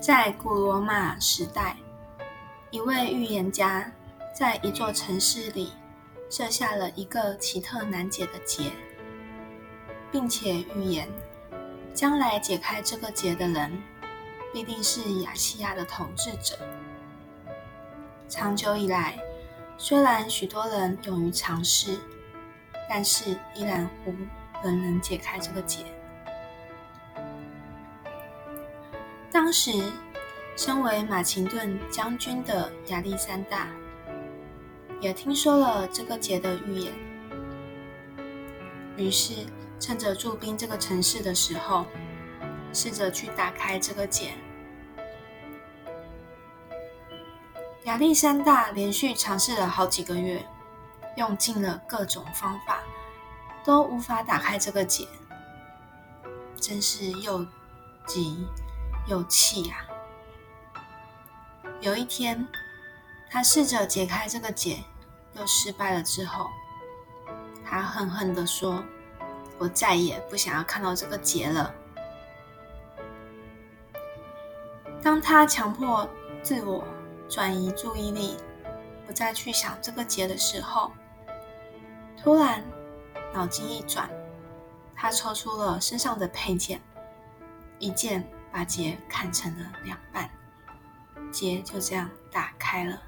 在古罗马时代，一位预言家在一座城市里设下了一个奇特难解的结，并且预言将来解开这个结的人必定是亚细亚的统治者。长久以来，虽然许多人勇于尝试，但是依然无人能解开这个结。当时，身为马其顿将军的亚历山大也听说了这个节的预言，于是趁着驻兵这个城市的时候，试着去打开这个结。亚历山大连续尝试了好几个月，用尽了各种方法，都无法打开这个结，真是又急。有气呀！有一天，他试着解开这个结，又失败了。之后，他恨恨地说：“我再也不想要看到这个结了。”当他强迫自我转移注意力，不再去想这个结的时候，突然脑筋一转，他抽出了身上的佩剑，一剑。把结砍成了两半，结就这样打开了。